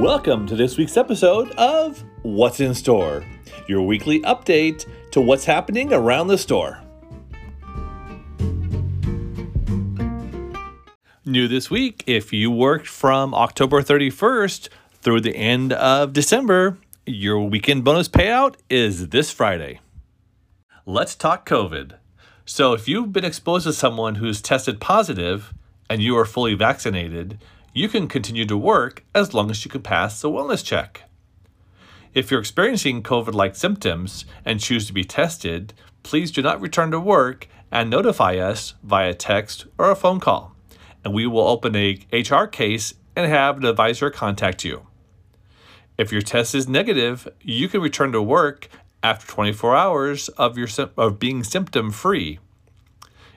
Welcome to this week's episode of What's in Store, your weekly update to what's happening around the store. New this week, if you worked from October 31st through the end of December, your weekend bonus payout is this Friday. Let's talk COVID. So, if you've been exposed to someone who's tested positive and you are fully vaccinated, you can continue to work as long as you can pass the wellness check. If you're experiencing COVID like symptoms and choose to be tested, please do not return to work and notify us via text or a phone call, and we will open a HR case and have an advisor contact you. If your test is negative, you can return to work after 24 hours of your of being symptom free.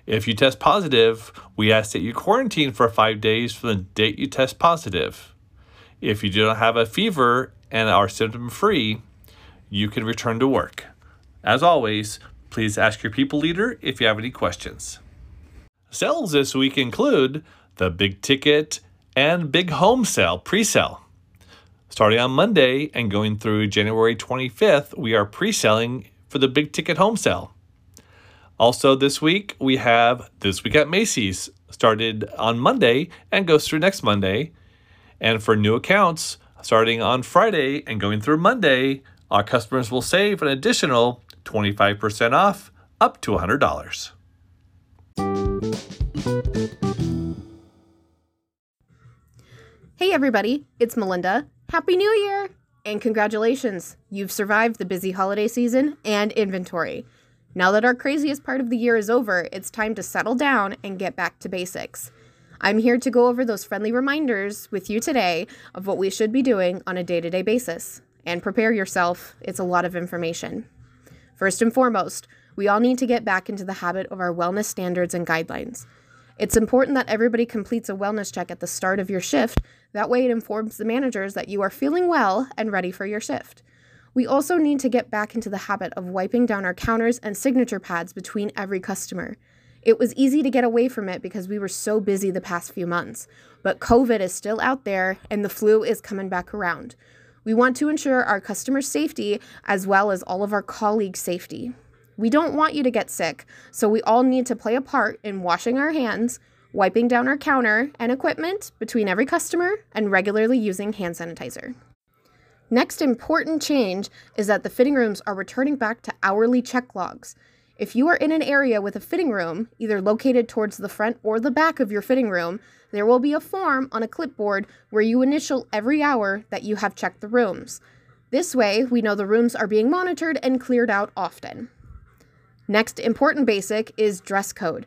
If you test positive, we ask that you quarantine for 5 days from the date you test positive. If you do not have a fever and are symptom free, you can return to work. As always, please ask your people leader if you have any questions. Sales this week include the big ticket and big home sale pre sale. Starting on Monday and going through January 25th, we are pre selling for the big ticket home sale. Also, this week, we have This Week at Macy's, started on Monday and goes through next Monday. And for new accounts, starting on Friday and going through Monday, our customers will save an additional 25% off up to $100. Hey everybody, it's Melinda. Happy New Year! And congratulations, you've survived the busy holiday season and inventory. Now that our craziest part of the year is over, it's time to settle down and get back to basics. I'm here to go over those friendly reminders with you today of what we should be doing on a day to day basis. And prepare yourself, it's a lot of information. First and foremost, we all need to get back into the habit of our wellness standards and guidelines. It's important that everybody completes a wellness check at the start of your shift. That way, it informs the managers that you are feeling well and ready for your shift. We also need to get back into the habit of wiping down our counters and signature pads between every customer. It was easy to get away from it because we were so busy the past few months, but COVID is still out there and the flu is coming back around. We want to ensure our customers' safety as well as all of our colleagues' safety. We don't want you to get sick, so we all need to play a part in washing our hands, wiping down our counter and equipment between every customer, and regularly using hand sanitizer. Next important change is that the fitting rooms are returning back to hourly check logs. If you are in an area with a fitting room, either located towards the front or the back of your fitting room, there will be a form on a clipboard where you initial every hour that you have checked the rooms. This way, we know the rooms are being monitored and cleared out often. Next important basic is dress code.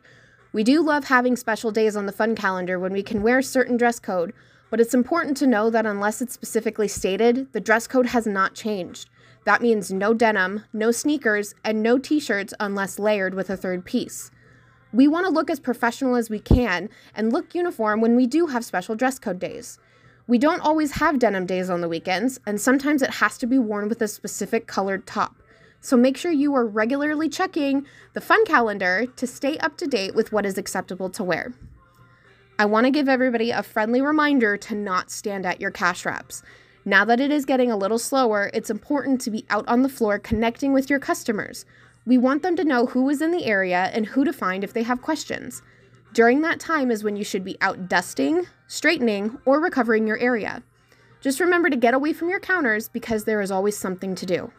We do love having special days on the fun calendar when we can wear certain dress code, but it's important to know that unless it's specifically stated, the dress code has not changed. That means no denim, no sneakers, and no t shirts unless layered with a third piece. We want to look as professional as we can and look uniform when we do have special dress code days. We don't always have denim days on the weekends, and sometimes it has to be worn with a specific colored top. So make sure you are regularly checking the fun calendar to stay up to date with what is acceptable to wear. I want to give everybody a friendly reminder to not stand at your cash wraps. Now that it is getting a little slower, it's important to be out on the floor connecting with your customers. We want them to know who is in the area and who to find if they have questions. During that time is when you should be out dusting, straightening, or recovering your area. Just remember to get away from your counters because there is always something to do.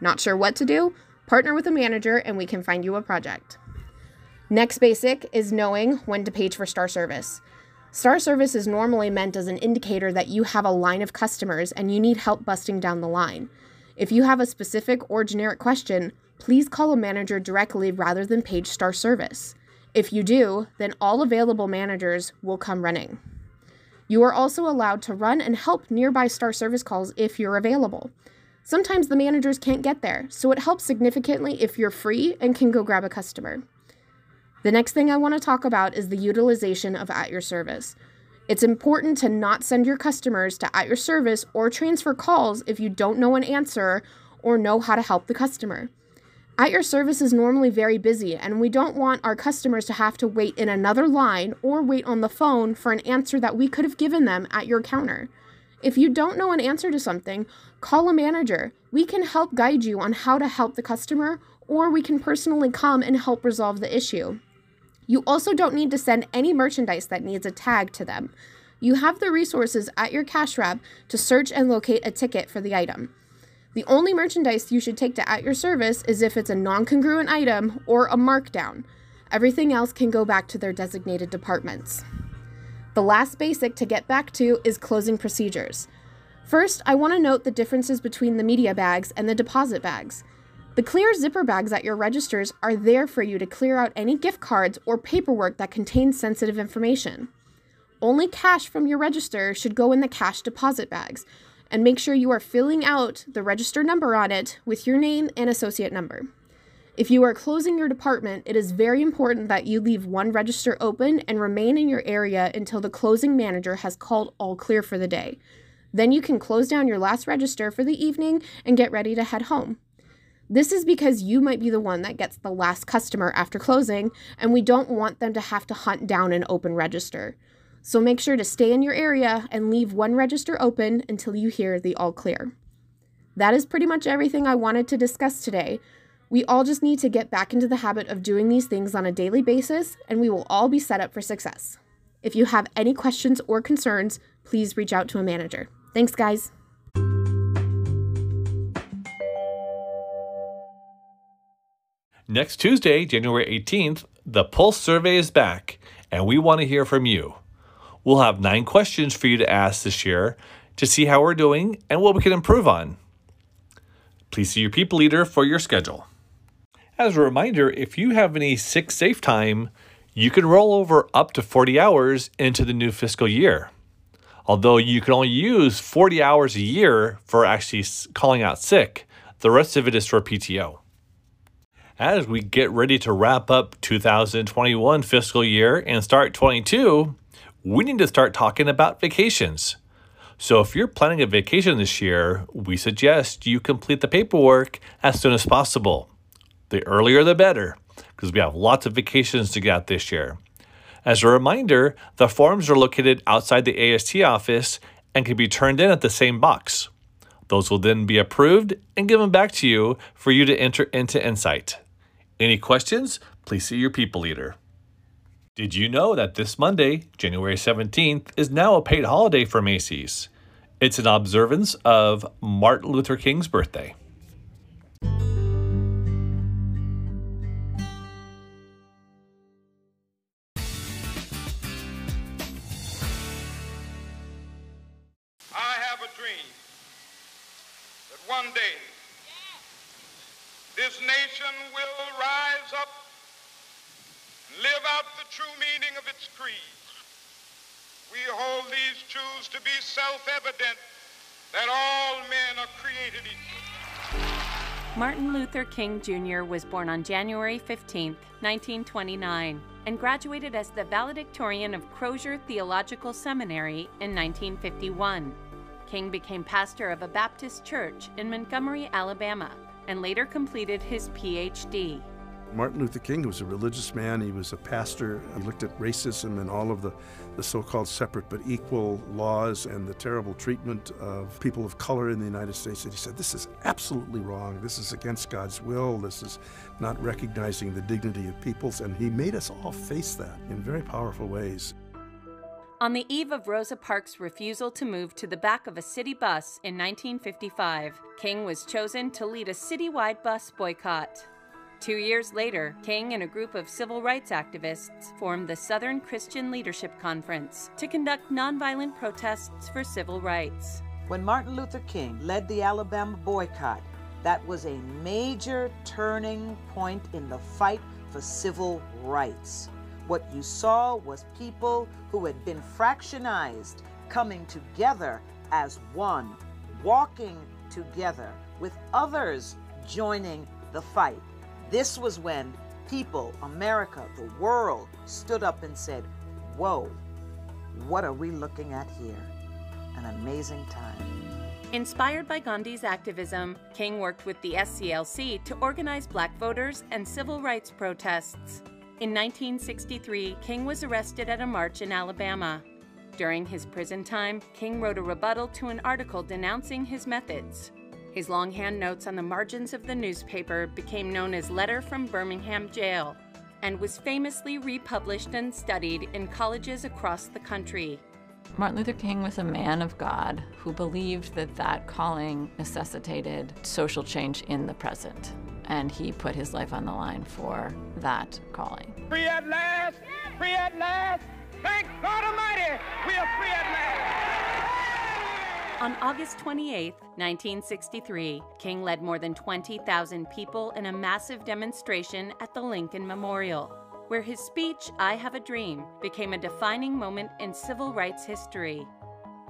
Not sure what to do? Partner with a manager and we can find you a project. Next basic is knowing when to page for star service. Star service is normally meant as an indicator that you have a line of customers and you need help busting down the line. If you have a specific or generic question, please call a manager directly rather than page star service. If you do, then all available managers will come running. You are also allowed to run and help nearby star service calls if you're available. Sometimes the managers can't get there, so it helps significantly if you're free and can go grab a customer. The next thing I want to talk about is the utilization of at your service. It's important to not send your customers to at your service or transfer calls if you don't know an answer or know how to help the customer. At your service is normally very busy, and we don't want our customers to have to wait in another line or wait on the phone for an answer that we could have given them at your counter. If you don't know an answer to something, call a manager. We can help guide you on how to help the customer, or we can personally come and help resolve the issue. You also don't need to send any merchandise that needs a tag to them. You have the resources at your cash wrap to search and locate a ticket for the item. The only merchandise you should take to at your service is if it's a non congruent item or a markdown. Everything else can go back to their designated departments. The last basic to get back to is closing procedures. First, I want to note the differences between the media bags and the deposit bags. The clear zipper bags at your registers are there for you to clear out any gift cards or paperwork that contains sensitive information. Only cash from your register should go in the cash deposit bags, and make sure you are filling out the register number on it with your name and associate number. If you are closing your department, it is very important that you leave one register open and remain in your area until the closing manager has called all clear for the day. Then you can close down your last register for the evening and get ready to head home. This is because you might be the one that gets the last customer after closing, and we don't want them to have to hunt down an open register. So make sure to stay in your area and leave one register open until you hear the all clear. That is pretty much everything I wanted to discuss today. We all just need to get back into the habit of doing these things on a daily basis, and we will all be set up for success. If you have any questions or concerns, please reach out to a manager. Thanks, guys. Next Tuesday, January 18th, the Pulse survey is back, and we want to hear from you. We'll have nine questions for you to ask this year to see how we're doing and what we can improve on. Please see your people leader for your schedule. As a reminder, if you have any sick safe time, you can roll over up to 40 hours into the new fiscal year. Although you can only use 40 hours a year for actually calling out sick, the rest of it is for PTO. As we get ready to wrap up 2021 fiscal year and start 22, we need to start talking about vacations. So if you're planning a vacation this year, we suggest you complete the paperwork as soon as possible. The earlier the better, because we have lots of vacations to get out this year. As a reminder, the forms are located outside the AST office and can be turned in at the same box. Those will then be approved and given back to you for you to enter into Insight. Any questions? Please see your people leader. Did you know that this Monday, January 17th, is now a paid holiday for Macy's? It's an observance of Martin Luther King's birthday. The true meaning of its creed. We hold these truths to be self-evident that all men are created equal. Martin Luther King Jr. was born on January 15, 1929, and graduated as the valedictorian of Crozer Theological Seminary in 1951. King became pastor of a Baptist church in Montgomery, Alabama, and later completed his PhD. Martin Luther King was a religious man. He was a pastor. He looked at racism and all of the, the so called separate but equal laws and the terrible treatment of people of color in the United States. And he said, This is absolutely wrong. This is against God's will. This is not recognizing the dignity of peoples. And he made us all face that in very powerful ways. On the eve of Rosa Parks' refusal to move to the back of a city bus in 1955, King was chosen to lead a citywide bus boycott. Two years later, King and a group of civil rights activists formed the Southern Christian Leadership Conference to conduct nonviolent protests for civil rights. When Martin Luther King led the Alabama boycott, that was a major turning point in the fight for civil rights. What you saw was people who had been fractionized coming together as one, walking together with others joining the fight. This was when people, America, the world, stood up and said, Whoa, what are we looking at here? An amazing time. Inspired by Gandhi's activism, King worked with the SCLC to organize black voters and civil rights protests. In 1963, King was arrested at a march in Alabama. During his prison time, King wrote a rebuttal to an article denouncing his methods. His longhand notes on the margins of the newspaper became known as Letter from Birmingham Jail and was famously republished and studied in colleges across the country. Martin Luther King was a man of God who believed that that calling necessitated social change in the present. And he put his life on the line for that calling. Free at last! Free at last! Thank God Almighty! We are free at last! On August 28, 1963, King led more than 20,000 people in a massive demonstration at the Lincoln Memorial where his speech, I Have a Dream, became a defining moment in civil rights history.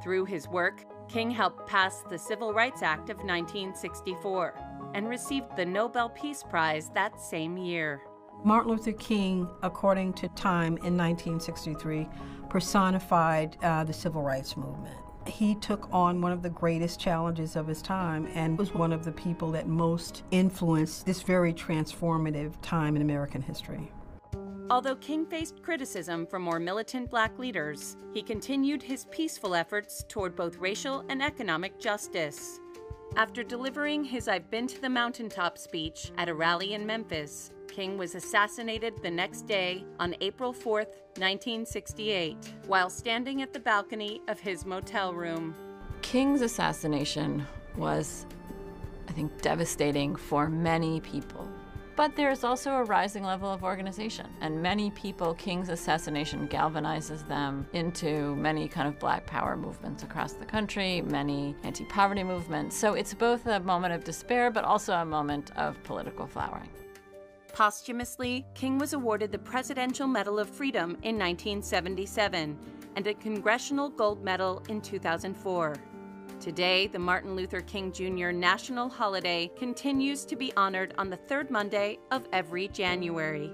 Through his work, King helped pass the Civil Rights Act of 1964 and received the Nobel Peace Prize that same year. Martin Luther King, according to Time in 1963, personified uh, the civil rights movement. He took on one of the greatest challenges of his time and was one of the people that most influenced this very transformative time in American history. Although King faced criticism from more militant black leaders, he continued his peaceful efforts toward both racial and economic justice. After delivering his I've Been to the Mountaintop speech at a rally in Memphis, King was assassinated the next day on April 4, 1968, while standing at the balcony of his motel room. King's assassination was, I think, devastating for many people. But there's also a rising level of organization, and many people, King's assassination galvanizes them into many kind of black power movements across the country, many anti poverty movements. So it's both a moment of despair, but also a moment of political flowering. Posthumously, King was awarded the Presidential Medal of Freedom in 1977 and a Congressional Gold Medal in 2004. Today, the Martin Luther King Jr. National Holiday continues to be honored on the third Monday of every January.